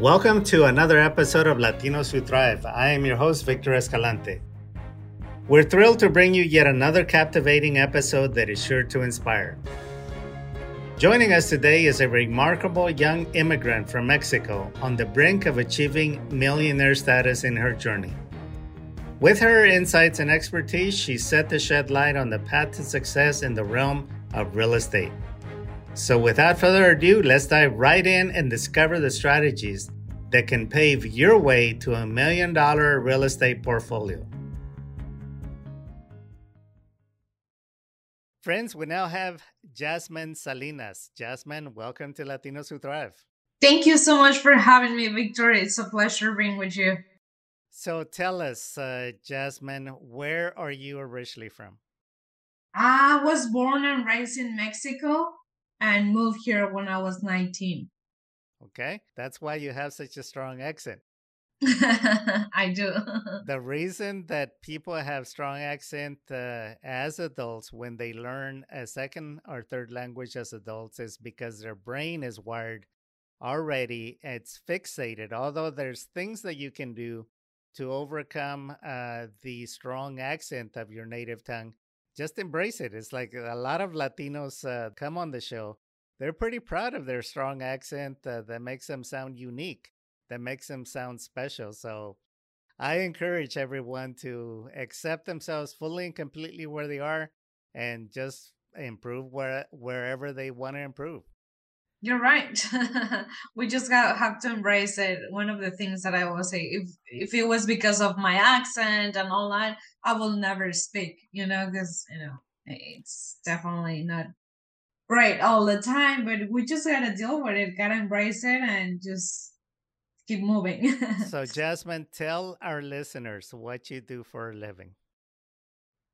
Welcome to another episode of Latinos Who Thrive. I am your host, Victor Escalante. We're thrilled to bring you yet another captivating episode that is sure to inspire. Joining us today is a remarkable young immigrant from Mexico on the brink of achieving millionaire status in her journey. With her insights and expertise, she set to shed light on the path to success in the realm of real estate. So, without further ado, let's dive right in and discover the strategies that can pave your way to a million dollar real estate portfolio. Friends, we now have Jazmin Salinas. Jazmin, welcome to Latinos Who Thrive. Thank you so much for having me, Victor. It's a pleasure being with you. So tell us, uh, Jazmin, where are you originally from? I was born and raised in Mexico and moved here when I was 19. Okay, that's why you have such a strong accent. I do. the reason that people have strong accent uh, as adults when they learn a second or third language as adults is because their brain is wired already. It's fixated. Although there's things that you can do to overcome uh, the strong accent of your native tongue, just embrace it. It's like a lot of Latinos uh, come on the show. They're pretty proud of their strong accent uh, that makes them sound unique, that makes them sound special. So I encourage everyone to accept themselves fully and completely where they are and just improve where, wherever they want to improve. You're right. we just got have to embrace it. One of the things that I always say, if if it was because of my accent and all that, I will never speak. You know, because you know it's definitely not right all the time. But we just gotta deal with it. Gotta embrace it and just keep moving. so, Jazmin, tell our listeners what you do for a living.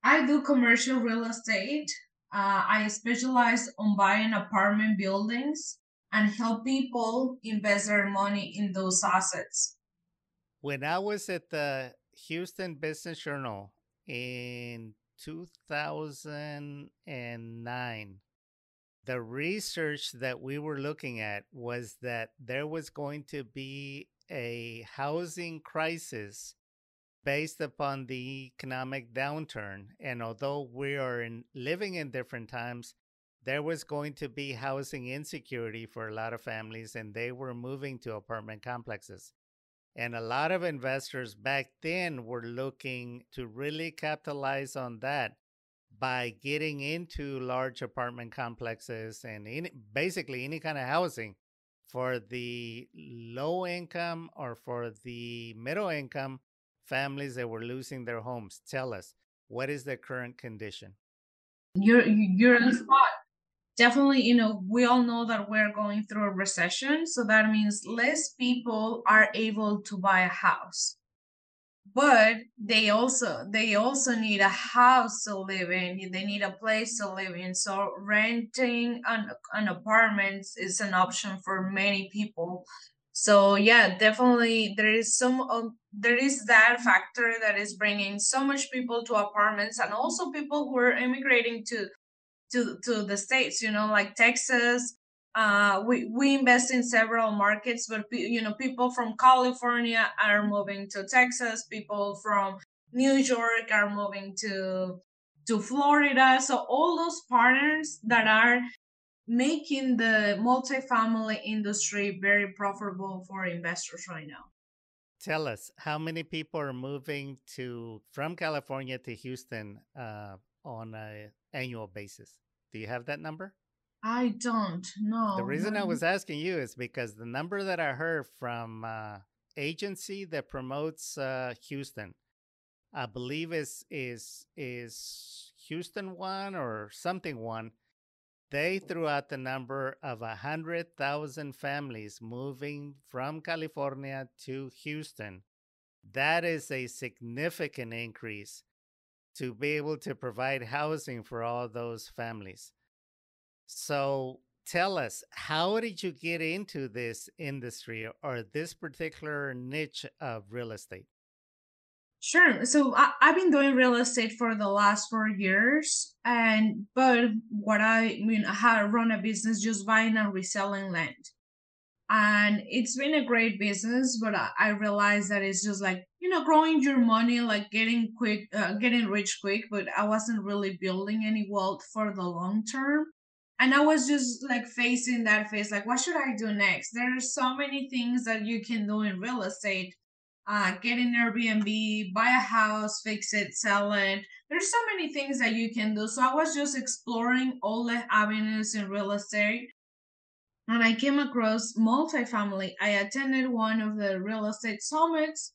I do commercial real estate. Uh, I specialize on buying apartment buildings and help people invest their money in those assets. When I was at the Houston Business Journal in 2009, the research that we were looking at was that there was going to be a housing crisis based upon the economic downturn. And although we are in, living in different times, there was going to be housing insecurity for a lot of families, and they were moving to apartment complexes. And a lot of investors back then were looking to really capitalize on that by getting into large apartment complexes and in, basically any kind of housing for the low income or for the middle income families that were losing their homes. Tell us, what is the current condition? You're you're in the spot. Definitely, you know, we all know that we're going through a recession, so that means less people are able to buy a house. But they also they also need a house to live in. They need a place to live in. So renting an, an apartment is an option for many people so yeah definitely there is some um, there is that factor that is bringing so much people to apartments and also people who are immigrating to to to the states you know like texas uh, we we invest in several markets but you know people from california are moving to texas people from new york are moving to to florida. So all those partners that are making the multifamily industry very profitable for investors right now. Tell us how many people are moving to from California to Houston uh, on an annual basis. Do you have that number? I don't know. The reason no. I was asking you is because the number that I heard from uh, agency that promotes uh, Houston, I believe is is is Houston one or something one they threw out the number of 100,000 families moving from California to Houston. That is a significant increase to be able to provide housing for all those families. So tell us, how did you get into this industry or this particular niche of real estate? Sure. So I, have been doing real estate for the last four years, and but what I, mean, I have run a business just buying and reselling land. and it's been a great business but i, I realized that it's just like you know growing your money like getting quick uh, getting rich quick but i wasn't really building any wealth for the long term and i was just like facing that face like what should i do next there's so many things that you can do in real estate uh, get an Airbnb, buy a house, fix it, sell it. There's so many things that you can do. So I was just exploring all the avenues in real estate and I came across multifamily. I attended one of the real estate summits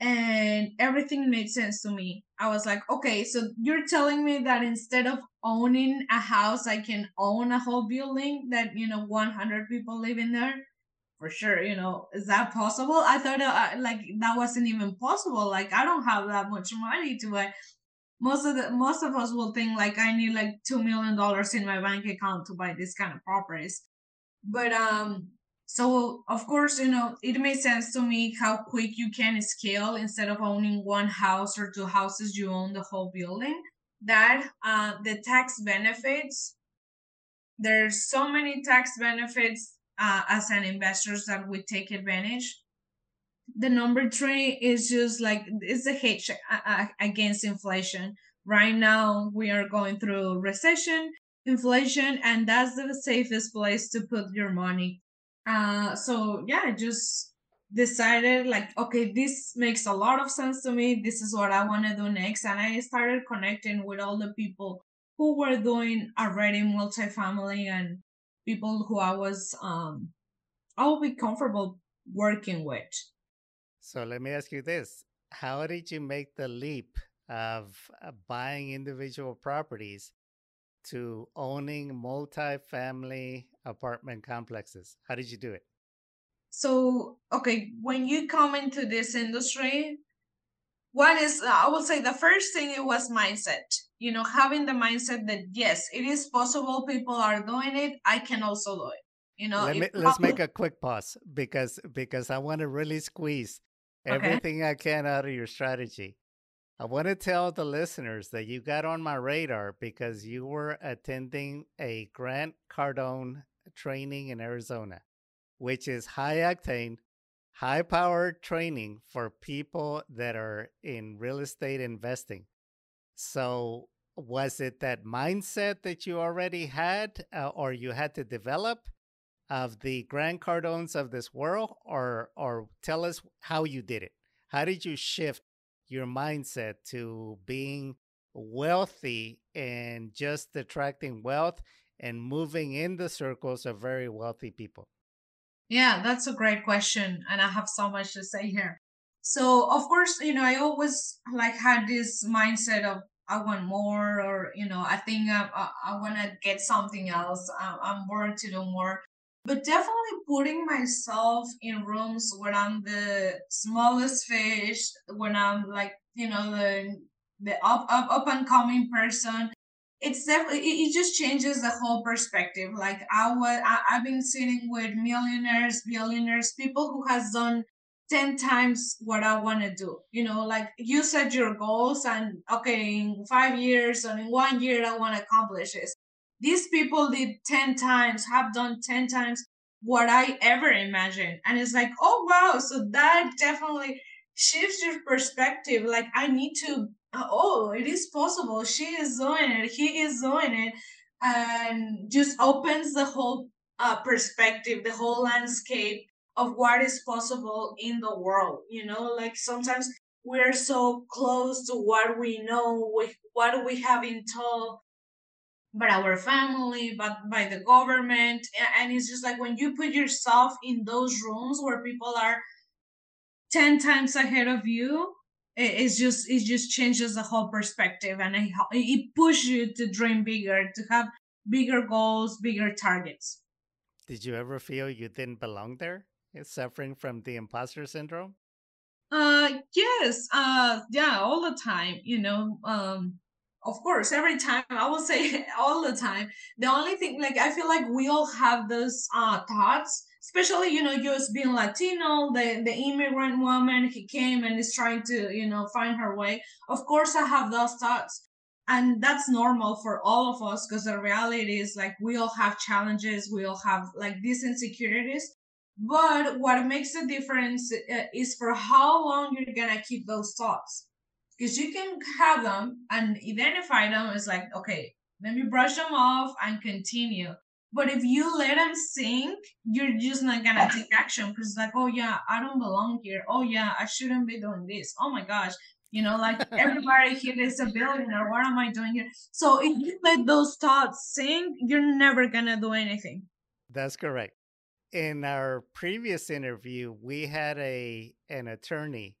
and everything made sense to me. I was like, okay, so you're telling me that instead of owning a house, I can own a whole building that, you know, 100 people live in there? For sure, you know, is that possible? I thought uh, like that wasn't even possible. Like, I don't have that much money to buy. Most of the most of us will think like I need like two million dollars in my bank account to buy this kind of properties but um so of course you know it made sense to me how quick you can scale instead of owning one house or two houses you own the whole building that uh, the tax benefits there's so many tax benefits uh, as an investors that we take advantage. The number three is just like it's a hedge uh, uh, against inflation. Right now we are going through recession inflation and that's the safest place to put your money. Uh so yeah just decided like okay this makes a lot of sense to me. This is what i want to do next. And i started connecting with all the people who were doing already multifamily and people who i was um i would be comfortable working with so let me ask you this how did you make the leap of uh, buying individual properties to owning multi-family apartment complexes? How did you do it? So, okay, when you come into this industry, one is uh, I will say the first thing it was mindset. You know, having the mindset that yes, it is possible. People are doing it. I can also do it. You know, Let me, let's make a quick pause because because I want to really squeeze everything okay. I can out of your strategy. I want to tell the listeners that you got on my radar because you were attending a Grant Cardone training in Arizona, which is high octane, high power training for people that are in real estate investing. So, was it that mindset that you already had uh, or you had to develop of the Grant Cardones of this world or or tell us how you did it? How did you shift your mindset to being wealthy and just attracting wealth and moving in the circles of very wealthy people? Yeah, that's a great question. And I have so much to say here. So, of course, you know, I always like had this mindset of I want more, or, you know, I think I, I, I want to get something else. I, I'm born to do more but definitely putting myself in rooms when I'm the smallest fish, when I'm like, you know, the the up up up and coming person. It's definitely it, it just changes the whole perspective. Like I was I, I've been sitting with millionaires, billionaires, people who has done 10 times what I want to do. You know, like you set your goals and okay, in five years or in one year I want to accomplish this these people did 10 times, have done 10 times what I ever imagined. And it's like, oh, wow. So that definitely shifts your perspective. Like, I need to, oh, it is possible. She is doing it. He is doing it. And just opens the whole uh, perspective, the whole landscape of what is possible in the world. You know, like sometimes we're so close to what we know, with what we have been told by our family, but by the government. And it's just like when you put yourself in those rooms where people are 10 times ahead of you, it's just it just changes the whole perspective and it, it pushes you to dream bigger to have bigger goals bigger targets. Did you ever feel you didn't belong there suffering from the imposter syndrome? Uh yes uh yeah all the time you know um of course every time i will say all the time. The only thing like i feel like we all have those uh thoughts especially you know just being latino the the immigrant woman he came and is trying to you know find her way. Of course i have those thoughts and that's normal for all of us because the reality is like we all have challenges we all have like these insecurities. But what makes a difference uh, is for how long you're gonna keep those thoughts. Because you can have them and identify them as like, okay, let me brush them off and continue. But if you let them sink, you're just not gonna take action because it's like, oh yeah, I don't belong here. Oh yeah, I shouldn't be doing this. Oh my gosh, you know, like everybody here is a billionaire. What am I doing here? So if you let those thoughts sink, you're never gonna do anything. That's correct in our previous interview, we had a an attorney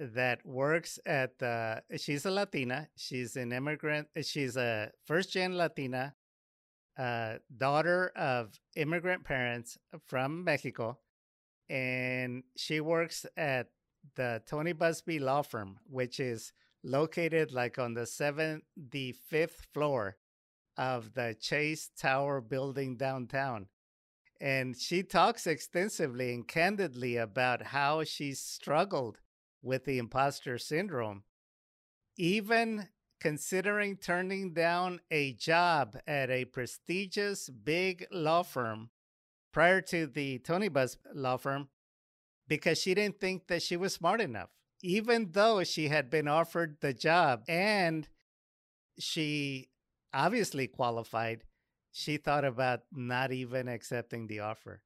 that works at the. She's a Latina. She's an immigrant. She's a first gen Latina, uh, daughter of immigrant parents from Mexico, and she works at the Tony Buzbee law firm, which is located like on the seventh, the fifth floor of the Chase Tower building downtown and she talks extensively and candidly about how she struggled with the imposter syndrome, even considering turning down a job at a prestigious big law firm prior to the Tony Buzz law firm because she didn't think that she was smart enough, even though she had been offered the job and she obviously qualified she thought about not even accepting the offer.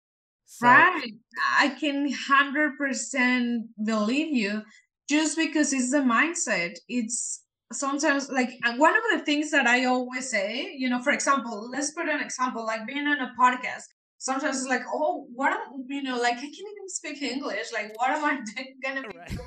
So, right. I can 100% believe you just because it's the mindset. It's sometimes like uh, one of the things that I always say, you know, for example, let's put an example like being on a podcast. Sometimes it's like, oh, what am you know, like I can't even speak English. Like, what am I gonna be right.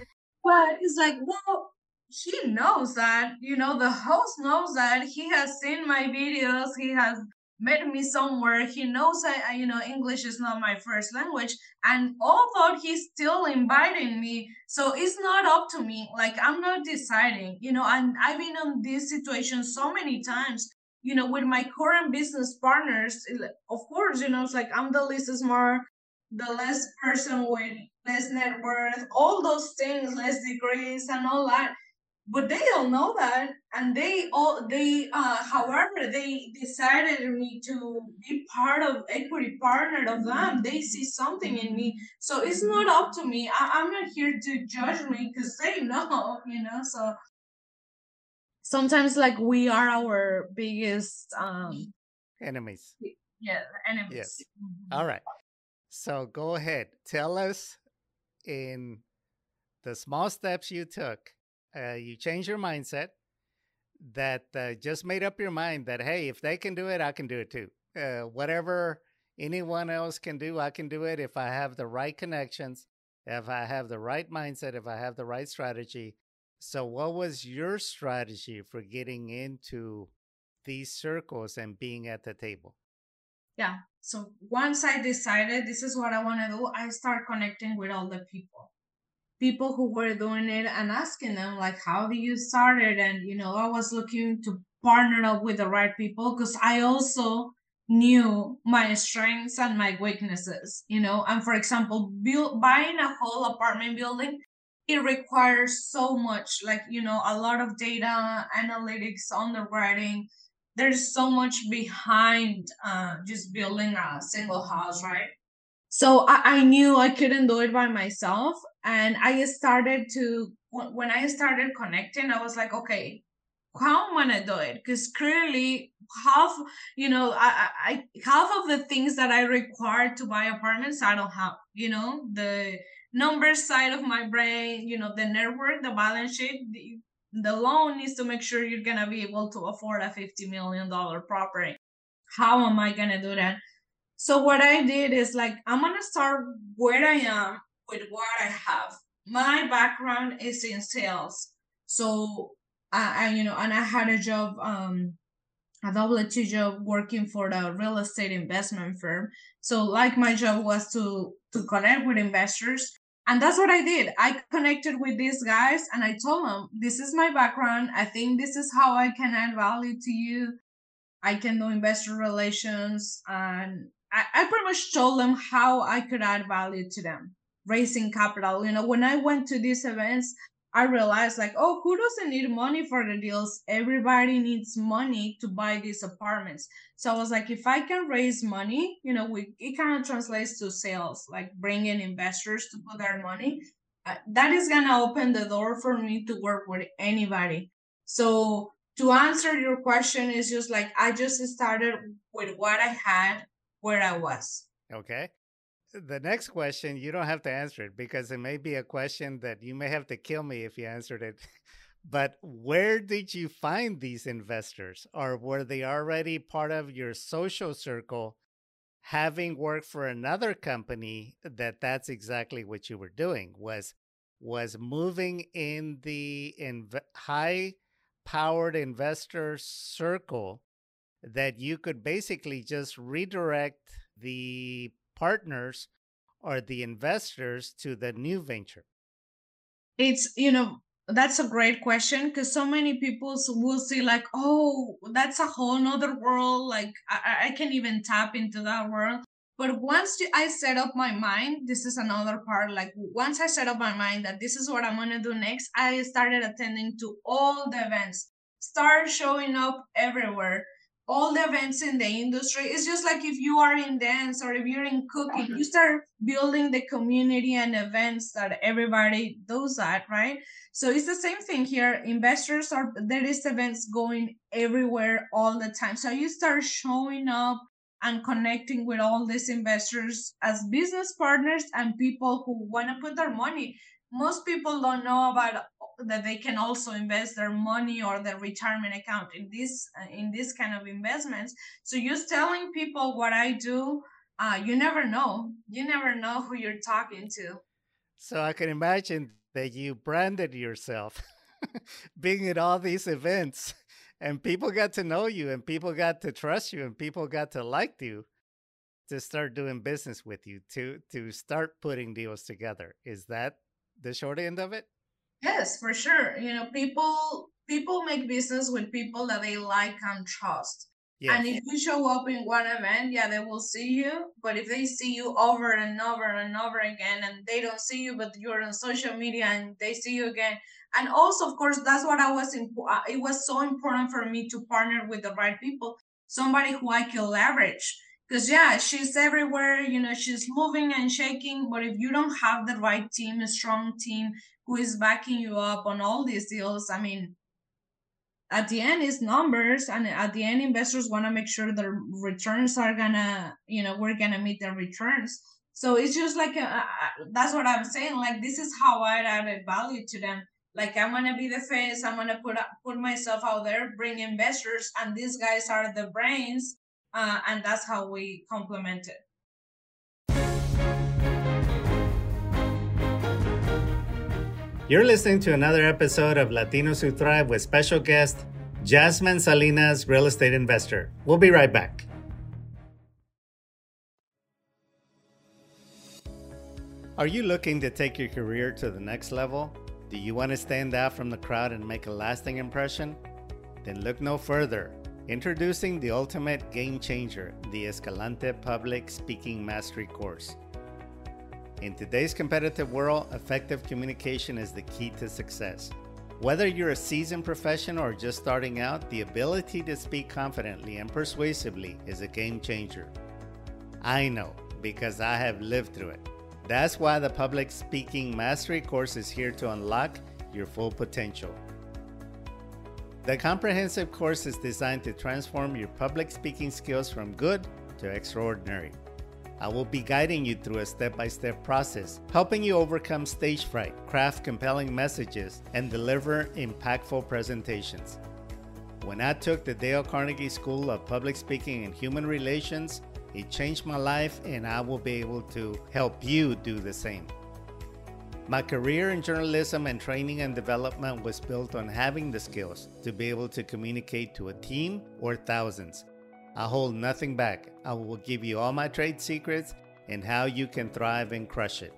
But it's like, well, he knows that, you know, the host knows that he has seen my videos, he has met me somewhere. He knows I, you know, English is not my first language. And although he's still inviting me, so it's not up to me. Like I'm not deciding, you know, and I've been in this situation so many times, you know, with my current business partners. Of course, you know, it's like I'm the least smart, the less person with less net worth, all those things, less degrees and all that but they don't know that and they all they uh however they decided me to be part of equity partner of them. They see something in me. So it's not up to me. I, i'm not here to judge me because they know you know so. Sometimes like we are our biggest um enemies. yeah enemies. Yes. Mm-hmm. all right. So go ahead. Tell us in the small steps you took uh, you change your mindset that uh, just made up your mind that hey if they can do it i can do it too. Uh, whatever anyone else can do i can do it if i have the right connections if i have the right mindset if i have the right strategy. So what was your strategy for getting into these circles and being at the table? Yeah so once i decided this is what i want to do i start connecting with all the people people who were doing it and asking them like how do you start it? And you know i was looking to partner up with the right people because i also knew my strengths and my weaknesses you know? And for example build, buying a whole apartment building it requires so much like you know a lot of data analytics underwriting. There's so much behind uh, just building a single house right so I, I knew i couldn't do it by myself. And i started to when i started connecting i was like okay how am i gonna do it? Because clearly half you know I, I half of the things that i require to buy apartments i don't have you know the number side of my brain you know the network the balance sheet the, the loan needs to make sure you're gonna be able to afford a 50 million dollar property. How am i gonna do that so what i did is like i'm gonna start where i am with what I have. My background is in sales. So I, I you know, and I had a job, um, a double two job working for the real estate investment firm. So like my job was to to connect with investors. And that's what I did. I connected with these guys and I told them, this is my background. I think this is how I can add value to you. I can do investor relations. And I, I pretty much told them how I could add value to them raising capital. You know, when I went to these events, I realized like, oh, who doesn't need money for the deals? Everybody needs money to buy these apartments. So I was like, if I can raise money, you know, we it kind of translates to sales, like bringing investors to put their money. Uh, that is gonna open the door for me to work with anybody. So to answer your question is just like I just started with what I had where I was. Okay. The next question you don't have to answer it because it may be a question that you may have to kill me if you answered it. But where did you find these investors? Or were they already part of your social circle having worked for another company that that's exactly what you were doing was was moving in the inv- high powered investor circle that you could basically just redirect the partners or the investors to the new venture? It's, you know, that's a great question because so many people will see like, oh, that's a whole nother world. Like I, I can even tap into that world. But once I set up my mind, this is another part. Like once I set up my mind that this is what I'm gonna do next, I started attending to all the events, start showing up everywhere all the events in the industry. It's just like if you are in dance or if you're in cooking, uh-huh. you start building the community and events that everybody does that, right? So it's the same thing here. Investors are there is events going everywhere all the time. So you start showing up and connecting with all these investors as business partners and people who want to put their money. Most people don't know about that they can also invest their money or their retirement account in this uh, in this kind of investments. So just telling people what i do uh, you never know. You never know who you're talking to. So i can imagine that you branded yourself being at all these events and people got to know you and people got to trust you and people got to like you to start doing business with you to to start putting deals together. Is that the short end of it Yes, for sure. You know, people people make business with people that they like and trust. Yes. And if you show up in one event, yeah, they will see you. But if they see you over and over and over again, and they don't see you, but you're on social media and they see you again, and also, of course, that's what I was. Imp- uh, it was so important for me to partner with the right people, somebody who I can leverage. Because yeah, she's everywhere. You know, she's moving and shaking. But if you don't have the right team, a strong team who is backing you up on all these deals. I mean, at the end is numbers and at the end investors want to make sure their returns are gonna you know we're gonna meet their returns so it's just like a, uh, uh, that's what i'm saying like this is how i added value to them like i'm gonna be the face i'm gonna put put myself out there bring investors and these guys are the brains uh, and that's how we complement it You're listening to another episode of Latinos Who Thrive with special guest Jazmin Salinas, real estate investor. We'll be right back. Are you looking to take your career to the next level? Do you want to stand out from the crowd and make a lasting impression? Then look no further. Introducing the ultimate game changer, the Escalante Public Speaking Mastery course. In today's competitive world, effective communication is the key to success. Whether you're a seasoned professional or just starting out, the ability to speak confidently and persuasively is a game changer. I know because I have lived through it. That's why the Public Speaking Mastery course is here to unlock your full potential. The comprehensive course is designed to transform your public speaking skills from good to extraordinary. I will be guiding you through a step by step process, helping you overcome stage fright, craft compelling messages, and deliver impactful presentations. When I took the Dale Carnegie School of Public Speaking and Human Relations, it changed my life, and I will be able to help you do the same. My career in journalism and training and development was built on having the skills to be able to communicate to a team or thousands I hold nothing back. I will give you all my trade secrets and how you can thrive and crush it.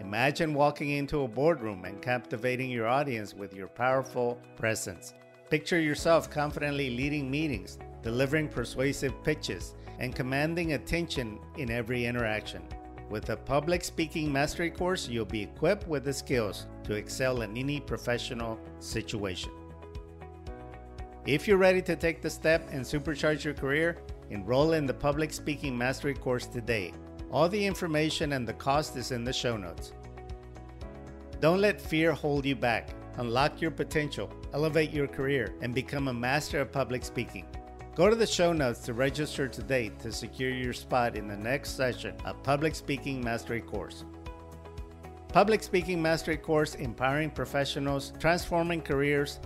Imagine walking into a boardroom and captivating your audience with your powerful presence. Picture yourself confidently leading meetings, delivering persuasive pitches, and commanding attention in every interaction. With a public speaking mastery course, you'll be equipped with the skills to excel in any professional situation. If you're ready to take the step and supercharge your career, enroll in the public speaking mastery course today. All the information and the cost is in the show notes. Don't let fear hold you back. Unlock your potential, elevate your career, and become a master of public speaking. Go to the show notes to register today to secure your spot in the next session of Public Speaking Mastery course. Public Speaking Mastery course empowering professionals, transforming careers.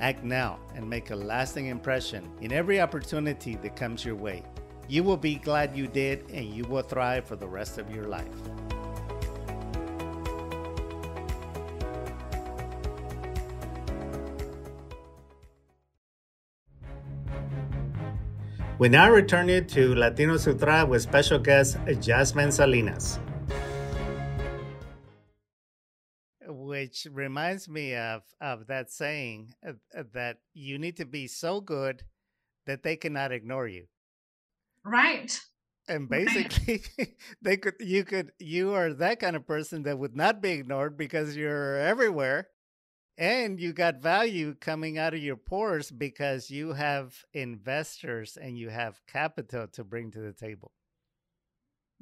Act now and make a lasting impression in every opportunity that comes your way. You will be glad you did and you will thrive for the rest of your life. We now return you to Latinos Who Thrive with special guest Jazmin Salinas. Which reminds me of, of that saying uh, uh, that you need to be so good that they cannot ignore you. Right. And basically they could you could you are that kind of person that would not be ignored because you're everywhere and you got value coming out of your pores because you have investors and you have capital to bring to the table.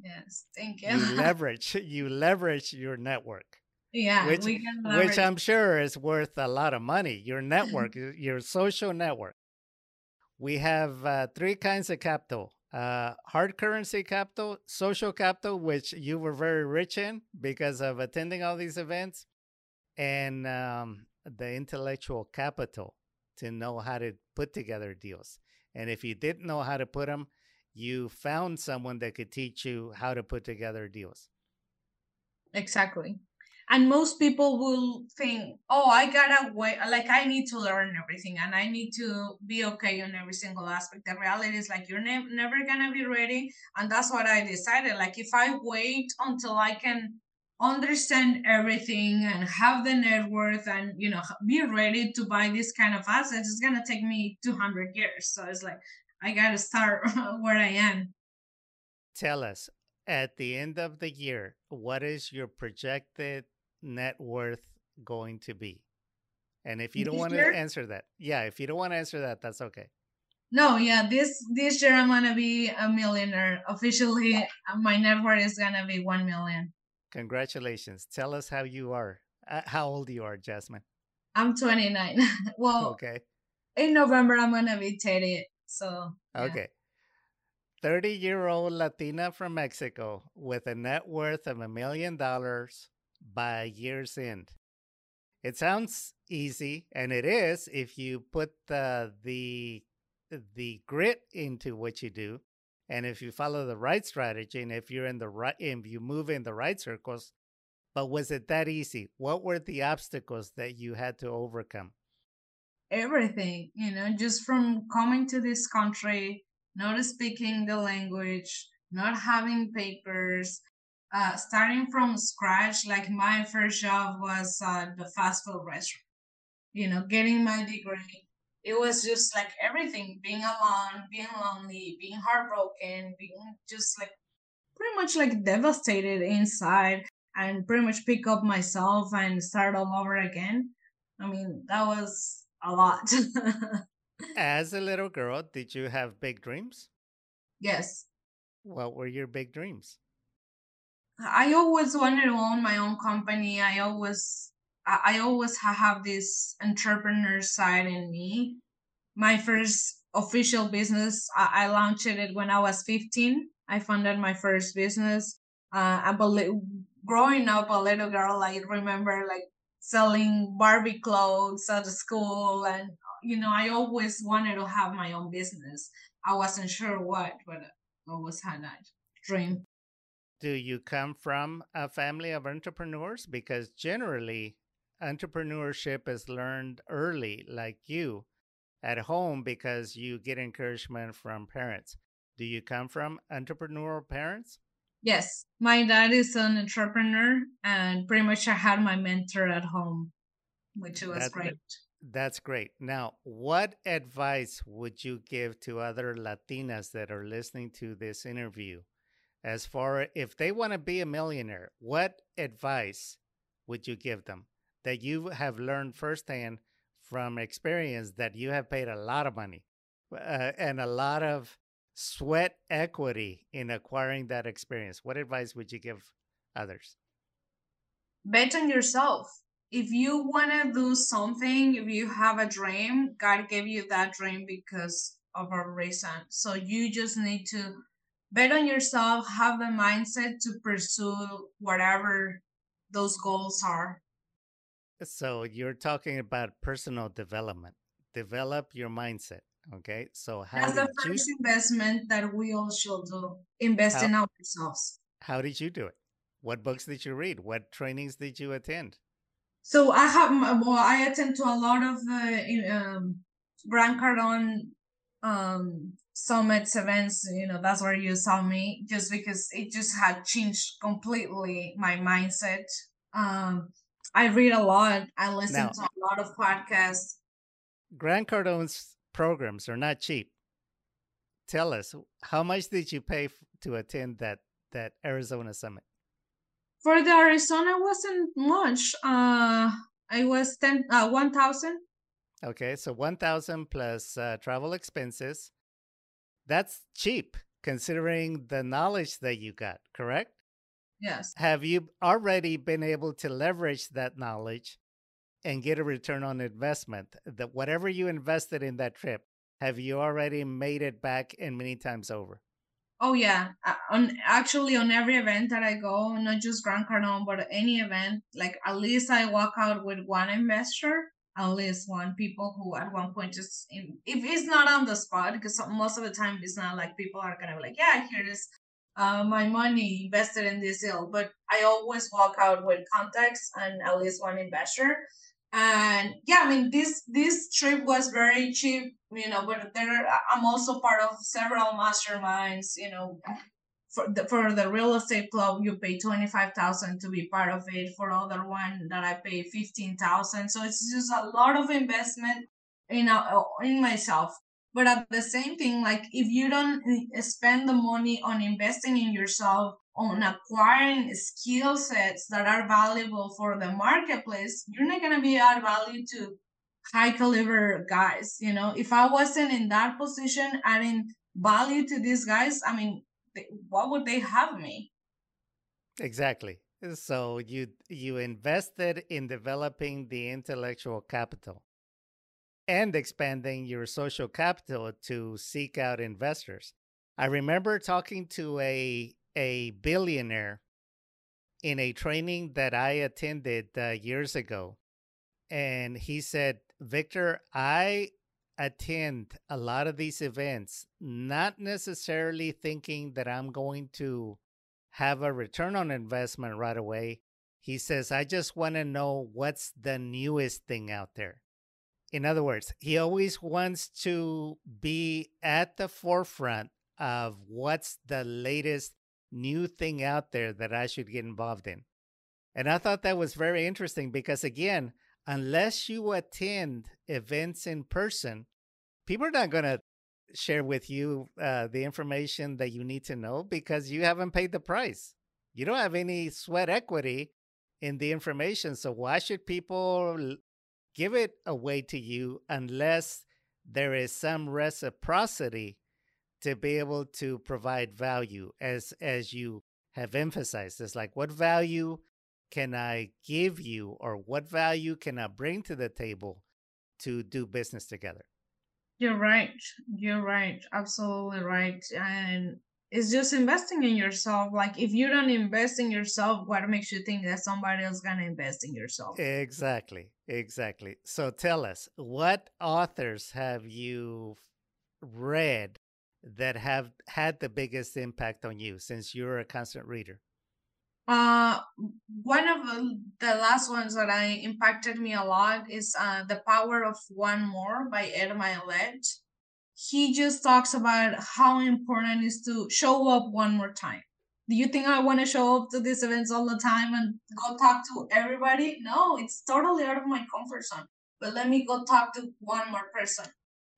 Yes, thank you. You leverage you leverage your network. Yeah, which, which I'm sure is worth a lot of money. Your network, your social network. We have uh, three kinds of capital: uh, hard currency capital, social capital, which you were very rich in because of attending all these events, and um, the intellectual capital to know how to put together deals. And if you didn't know how to put them, you found someone that could teach you how to put together deals. Exactly. And most people will think, oh, I gotta wait, like I need to learn everything and I need to be okay on every single aspect. The reality is like you're ne- never gonna be ready. And that's what I decided. Like if I wait until I can understand everything and have the net worth and you know be ready to buy this kind of assets it's going to take me 200 years. So it's like i got to start where i am. Tell us at the end of the year what is your projected net worth going to be? And if you don't want to answer that yeah if you don't want to answer that that's okay. No yeah this this year i'm gonna be a millionaire. Officially uh, my net worth is gonna be 1 million Congratulations. Tell us how you are. Uh, how old you are, Jazmin? I'm 29. well, okay. In November, I'm going to be 30. So, yeah. okay. 30 year old Latina from Mexico with a net worth of a million dollars by year's end. It sounds easy, and it is if you put the, the, the grit into what you do and if you follow the right strategy and if you're in the right if you move in the right circles but was it that easy? What were the obstacles that you had to overcome? Everything you know just from coming to this country not speaking the language not having papers uh, starting from scratch like my first job was uh, the fast food restaurant you know getting my degree it was just like everything being alone being lonely being heartbroken being just like pretty much like devastated inside and pretty much pick up myself and start all over again. I mean that was a lot. As a little girl did you have big dreams? Yes. What were your big dreams? I always wanted to own my own company. I always I always have this entrepreneur side in me. My first official business, I, I launched it when I was 15. I founded my first business. Uh, I believe growing up a little girl, I remember like selling Barbie clothes at the school, and you know, I always wanted to have my own business. I wasn't sure what, but I always had that dream. Do you come from a family of entrepreneurs? Because generally, entrepreneurship is learned early, like you, at home, because you get encouragement from parents. Do you come from entrepreneurial parents? Yes, my dad is an entrepreneur, and pretty much I had my mentor at home, which was that, great. That's great. Now, what advice would you give to other Latinas that are listening to this interview as far if they want to be a millionaire, what advice would you give them that you have learned firsthand from experience that you have paid a lot of money uh, and a lot of sweat equity in acquiring that experience? What advice would you give others? Bet on yourself. If you want to do something, if you have a dream, God gave you that dream because of a reason. So you just need to bet on yourself, have the mindset to pursue whatever those goals are. So you're talking about personal development. Develop your mindset. Okay. So how that's the first you... investment that we all should do. Invest how, in ourselves. How did you do it? What books did you read? What trainings did you attend? So I have well, I attend to a lot of the um, Grant Cardone um, summits events. You know, that's where you saw me, just because it just had changed completely my mindset. Um, I read a lot. I listen now, to a lot of podcasts. Grant Cardone's programs are not cheap. Tell us, how much did you pay to attend that that Arizona summit? For the Arizona wasn't much. Uh, I was ten uh, one thousand. Okay, so one thousand plus uh, travel expenses. That's cheap considering the knowledge that you got. Correct? Yes. Have you already been able to leverage that knowledge and get a return on investment? That whatever you invested in that trip, have you already made it back and many times over? Oh yeah, uh, on actually on every event that I go, not just Grant Cardone, but any event, like at least I walk out with one investor, at least one people who at one point just if it's not on the spot, because most of the time it's not like people are gonna be like, yeah, here is uh, my money invested in this deal, but I always walk out with contacts and at least one investor. And yeah i mean this this trip was very cheap you know but there i'm also part of several masterminds you know for the for the real estate club you pay 25000 to be part of it. For other one that i pay 15000 so it's just a lot of investment in uh, in myself but at the same thing like if you don't eh, spend the money on investing in yourself on acquiring skill sets that are valuable for the marketplace, you're not going to be add value to high caliber guys. You know, if I wasn't in that position adding value to these guys, I mean, what would they have me? Exactly. So you you invested in developing the intellectual capital and expanding your social capital to seek out investors. I remember talking to a a billionaire in a training that I attended uh, years ago. And he said, Victor, I attend a lot of these events, not necessarily thinking that I'm going to have a return on investment right away. He says, I just want to know what's the newest thing out there. In other words, he always wants to be at the forefront of what's the latest new thing out there that I should get involved in. And I thought that was very interesting because, again, unless you attend events in person, people are not going to share with you uh, the information that you need to know because you haven't paid the price. You don't have any sweat equity in the information. So, why should people give it away to you unless there is some reciprocity to be able to provide value as as you have emphasized. It's like what value can i give you or what value can i bring to the table to do business together? You're right. You're right. Absolutely right. And it's just investing in yourself like if you don't invest in yourself what makes you think that somebody else gonna invest in yourself exactly exactly so tell us what authors have you read that have had the biggest impact on you since you're a constant reader? Uh, one of the last ones that I impacted me a lot is uh, The Power of One More by Ed Mylett. He just talks about how important it is to show up one more time. Do you think I want to show up to these events all the time and go talk to everybody? No, it's totally out of my comfort zone. But let me go talk to one more person.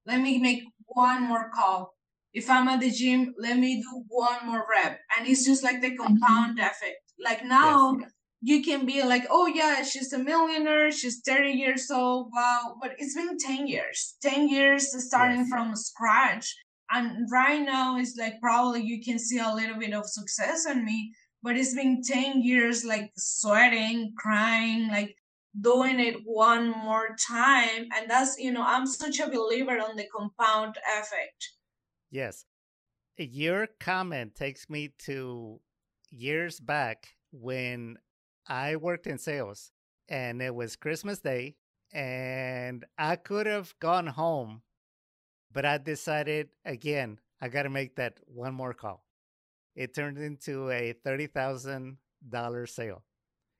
Let me make one more call if I'm at the gym, let me do one more rep. And it's just like the mm-hmm. compound effect. Like now yes. You can be like, oh yeah, she's a millionaire, she's 30 years old, wow. But it's been 10 years, 10 years starting yes. from scratch. And right now it's like probably you can see a little bit of success in me, but it's been 10 years like sweating, crying, like doing it one more time. And that's, you know, I'm such a believer on the compound effect Yes. Your comment takes me to years back when I worked in sales and it was Christmas Day and I could have gone home, but I decided again, I got to make that one more call. It turned into a $30,000 sale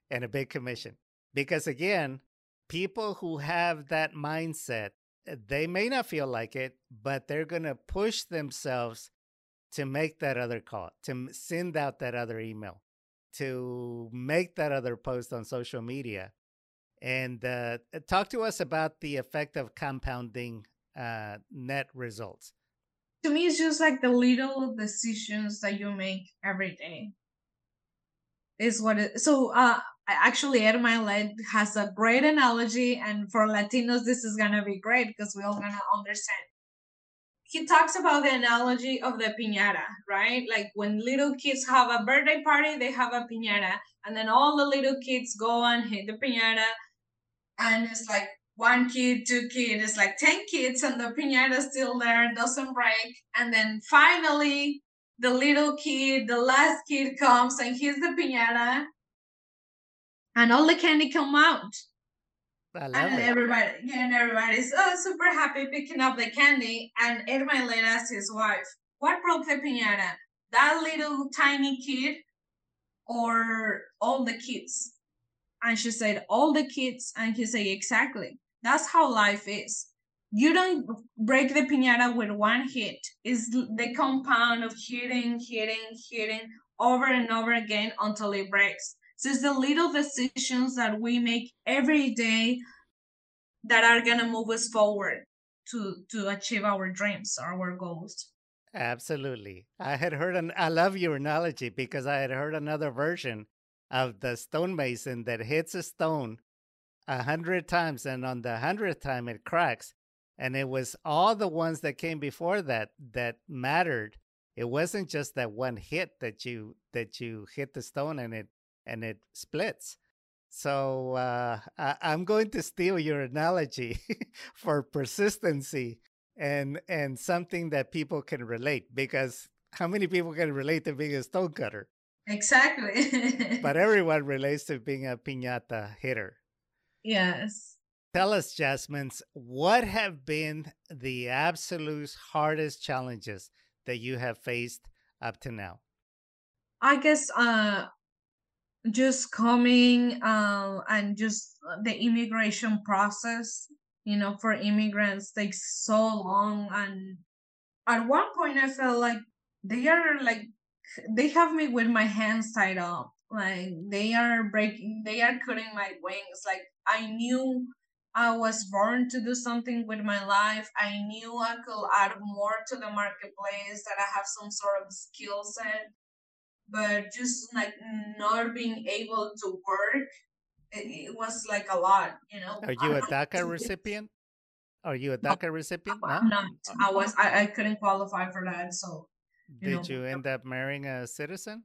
and a big commission. Because again, people who have that mindset uh, they may not feel like it, but they're going to push themselves to make that other call, to send out that other email, to make that other post on social media. And uh, uh, talk to us about the effect of compounding uh, net results. To me, it's just like the little decisions that you make every day is what it so uh actually Ed Mylett has a great analogy and for Latinos this is gonna be great because we're all gonna understand. He talks about the analogy of the piñata, right? Like when little kids have a birthday party, they have a piñata, and then all the little kids go and hit the piñata, and it's like one kid, two kids, it's like 10 kids, and the piñata still there, doesn't break. And then finally, the little kid, the last kid comes and hits the piñata, and all the candy come out. And it. everybody, yeah, and everybody's oh, super happy picking up the candy. And Mylett asked his wife, "What broke the piñata? That little tiny kid, or all the kids?" And she said, "All the kids." And he said, "Exactly. That's how life is. You don't break the piñata with one hit. It's the compound of hitting, hitting, hitting over and over again until it breaks." So it's the little decisions that we make every day that are gonna move us forward to to achieve our dreams our goals. Absolutely. I had heard an I love your analogy because I had heard another version of the stonemason that hits a stone a hundred times and on the hundredth time it cracks. And it was all the ones that came before that that mattered. It wasn't just that one hit that you that you hit the stone and it and it splits. So uh, I, am going to steal your analogy for persistency and and something that people can relate because how many people can relate to being a stonecutter? Exactly. but everyone relates to being a piñata hitter. Yes. Tell us, Jazmin, what have been the absolute hardest challenges that you have faced up to now? I guess uh, just coming uh, and just the immigration process you know for immigrants takes so long and at one point i felt like they are like they have me with my hands tied up like they are breaking they are cutting my wings like i knew i was born to do something with my life i knew i could add more to the marketplace that i have some sort of skill set but just like not being able to work it, it was like a lot you know? Are you a daca recipient? Are you a daca no, recipient? No? i'm not. I was I, I couldn't qualify for that so you did know, you end up marrying a citizen?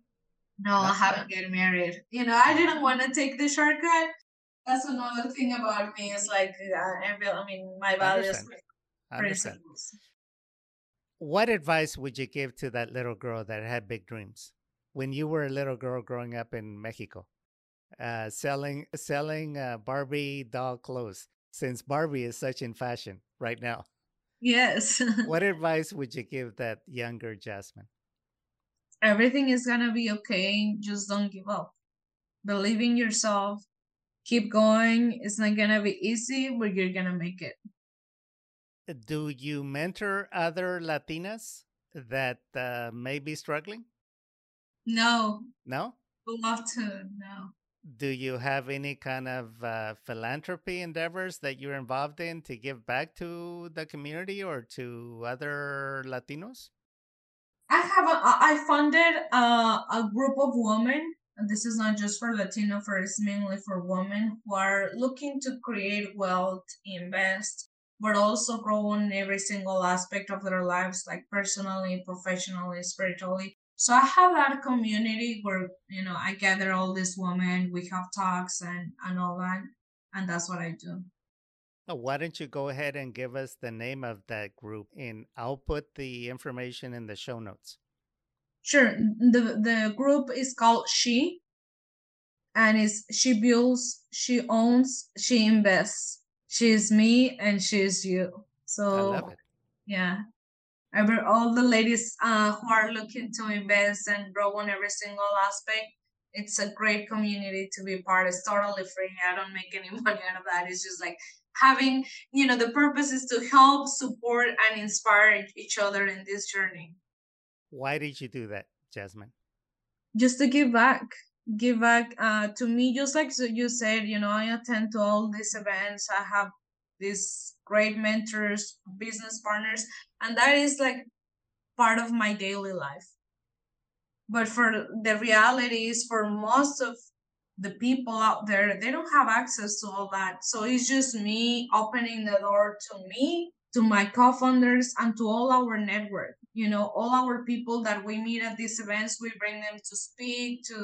No, no, i haven't get married. You know i didn't want to take the shortcut. That's another thing about me is like uh, i mean my values principles. What advice would you give to that little girl that had big dreams when you were a little girl growing up in Mexico, uh, selling selling uh, Barbie doll clothes, since Barbie is such in fashion right now. Yes. what advice would you give that younger Jazmin? Everything is gonna be okay. Just don't give up. Believe in yourself. Keep going. It's not gonna be easy, but you're gonna make it. Do you mentor other Latinas that uh, may be struggling? No. No? Love to. No. Do you have any kind of uh, philanthropy endeavors that you're involved in to give back to the community or to other Latinos? I have a, I funded a, a group of women. And this is not just for Latino, for it's mainly for women who are looking to create wealth, invest, but also grow in every single aspect of their lives, like personally, professionally, spiritually. So I have that community where you know I gather all these women, we have talks and and all that, and that's what I do. Why don't you go ahead and give us the name of that group and I'll put the information in the show notes. Sure. The the group is called She and it's she builds, she owns, she invests. She's me and she's you. So yeah. Every all the ladies uh, who are looking to invest and grow on every single aspect, it's a great community to be part. It's totally free. I don't make any money out of that. It's just like having you know the purpose is to help support and inspire each other in this journey why did you do that Jazmin just to give back give back uh, to me just like you said you know i attend to all these events i have these great mentors business partners and that is like part of my daily life. But for the reality is for most of the people out there they don't have access to all that. So it's just me opening the door to me to my co-founders and to all our network you know all our people that we meet at these events. We bring them to speak to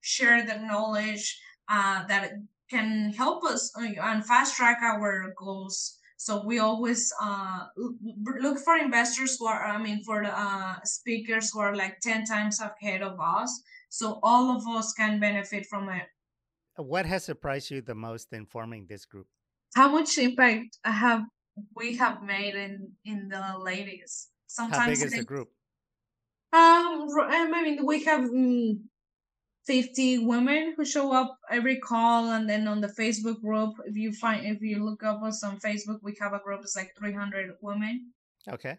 share their knowledge uh, that can help us uh, and fast track our goals so we always uh, look for investors who are i mean for the uh, speakers who are like 10 times ahead of us so all of us can benefit from it. What has surprised you the most in forming this group? How much impact have we have made in in the ladies? Sometimes How big is the group? Um, I mean, we have mm, 50 women who show up every call and then on the facebook group if you find if you look up us on facebook we have a group it's like 300 women okay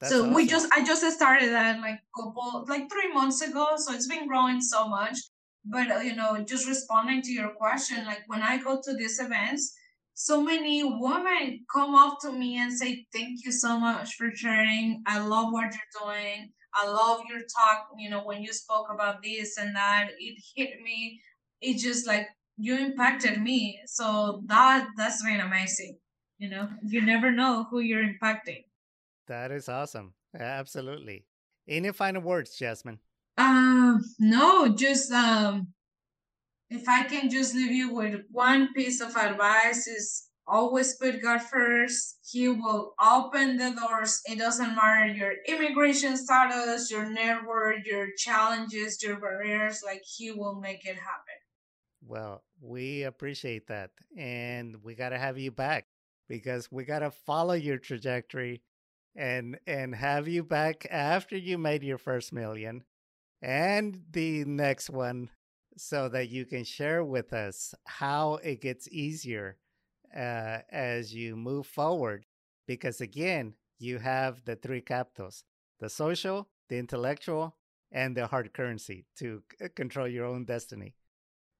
that's so awesome. we just I just started that like couple like three months ago, so it's been growing so much. But uh, you know, just responding to your question, like when I go to these events, so many women come up to me and say, "Thank you so much for sharing. I love what you're doing. I love your talk. You know, when you spoke about this and that, it hit me. It just like you impacted me. So that that's been amazing. You know, you never know who you're impacting. That is awesome. Absolutely. Any final words, Jazmin? Um, no, just um, if I can just leave you with one piece of advice is always put God first. He will open the doors. It doesn't matter your immigration status, your network, your challenges, your barriers, like He will make it happen. Well, we appreciate that. And we got to have you back because we got to follow your trajectory and and have you back after you made your first million and the next one so that you can share with us how it gets easier uh, as you move forward because again you have the three capitals the social the intellectual and the hard currency to c- control your own destiny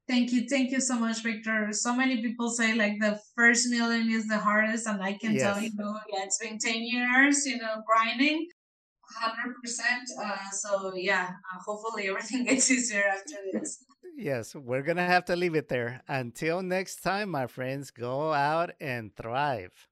Thank you. Thank you so much, Victor. So many people say like the first million is the hardest, and I can yes. tell you, yeah, it's been 10 years, you know, grinding 100%. Uh, so, yeah, uh, hopefully everything gets easier after this. Yes, we're going to have to leave it there. Until next time, my friends, go out and thrive.